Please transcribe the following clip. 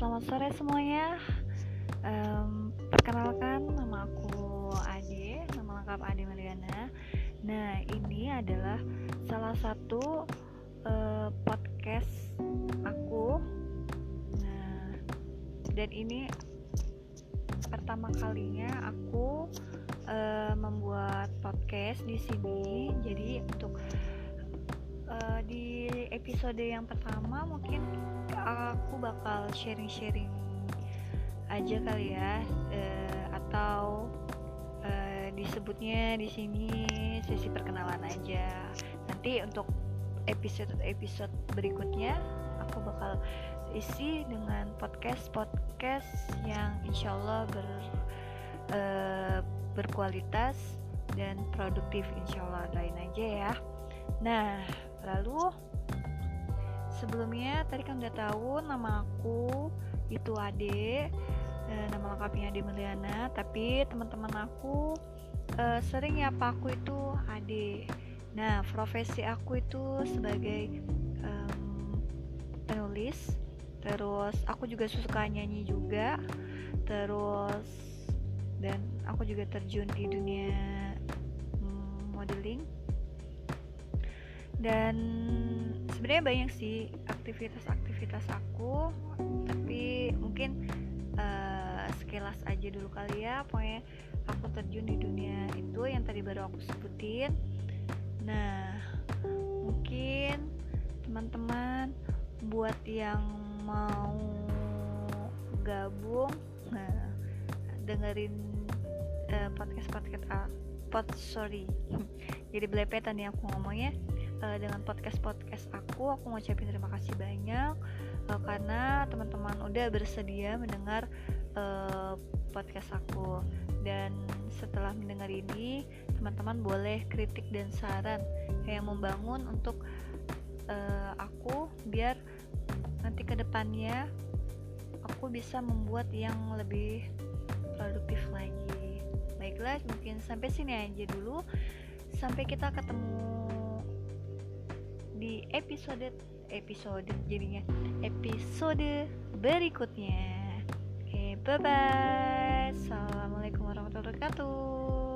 Selamat sore semuanya. Um, perkenalkan nama aku Ade, nama lengkap Ade Mariana. Nah, ini adalah salah satu uh, podcast aku. Nah, dan ini pertama kalinya aku uh, membuat podcast di sini. Jadi untuk uh, di episode yang pertama mungkin aku bakal sharing-sharing aja kali ya uh, atau uh, disebutnya di sini sesi perkenalan aja. Nanti untuk episode-episode berikutnya aku bakal isi dengan podcast-podcast yang insyaallah ber uh, berkualitas dan produktif insyaallah doain aja ya. Nah, lalu sebelumnya tadi kan udah tahu nama aku itu Ade e, nama lengkapnya Ade Meliana tapi teman-teman aku e, sering ya apa aku itu Ade. Nah profesi aku itu sebagai penulis terus aku juga suka nyanyi juga terus dan aku juga terjun di dunia um, modeling. Dan sebenarnya banyak sih aktivitas-aktivitas aku tapi mungkin uh, sekilas aja dulu kali ya. Pokoknya aku terjun di dunia itu yang tadi baru aku sebutin. Nah mungkin teman-teman buat yang mau gabung nah dengerin uh, podcast podcast uh, pod sorry. Jadi belepetan nih aku ngomongnya uh, dengan podcast-podcast aku aku ngucapin terima kasih banyak uh, karena teman-teman udah bersedia mendengar uh, podcast aku. Dan setelah mendengar ini teman-teman boleh kritik dan saran yang membangun untuk uh, aku biar nanti ke depannya aku bisa membuat yang lebih produktif lagi. Baiklah mungkin sampai sini aja dulu. Sampai kita ketemu di episode episode jadinya episode berikutnya. Oke, bye bye. Assalamualaikum warahmatullahi wabarakatuh.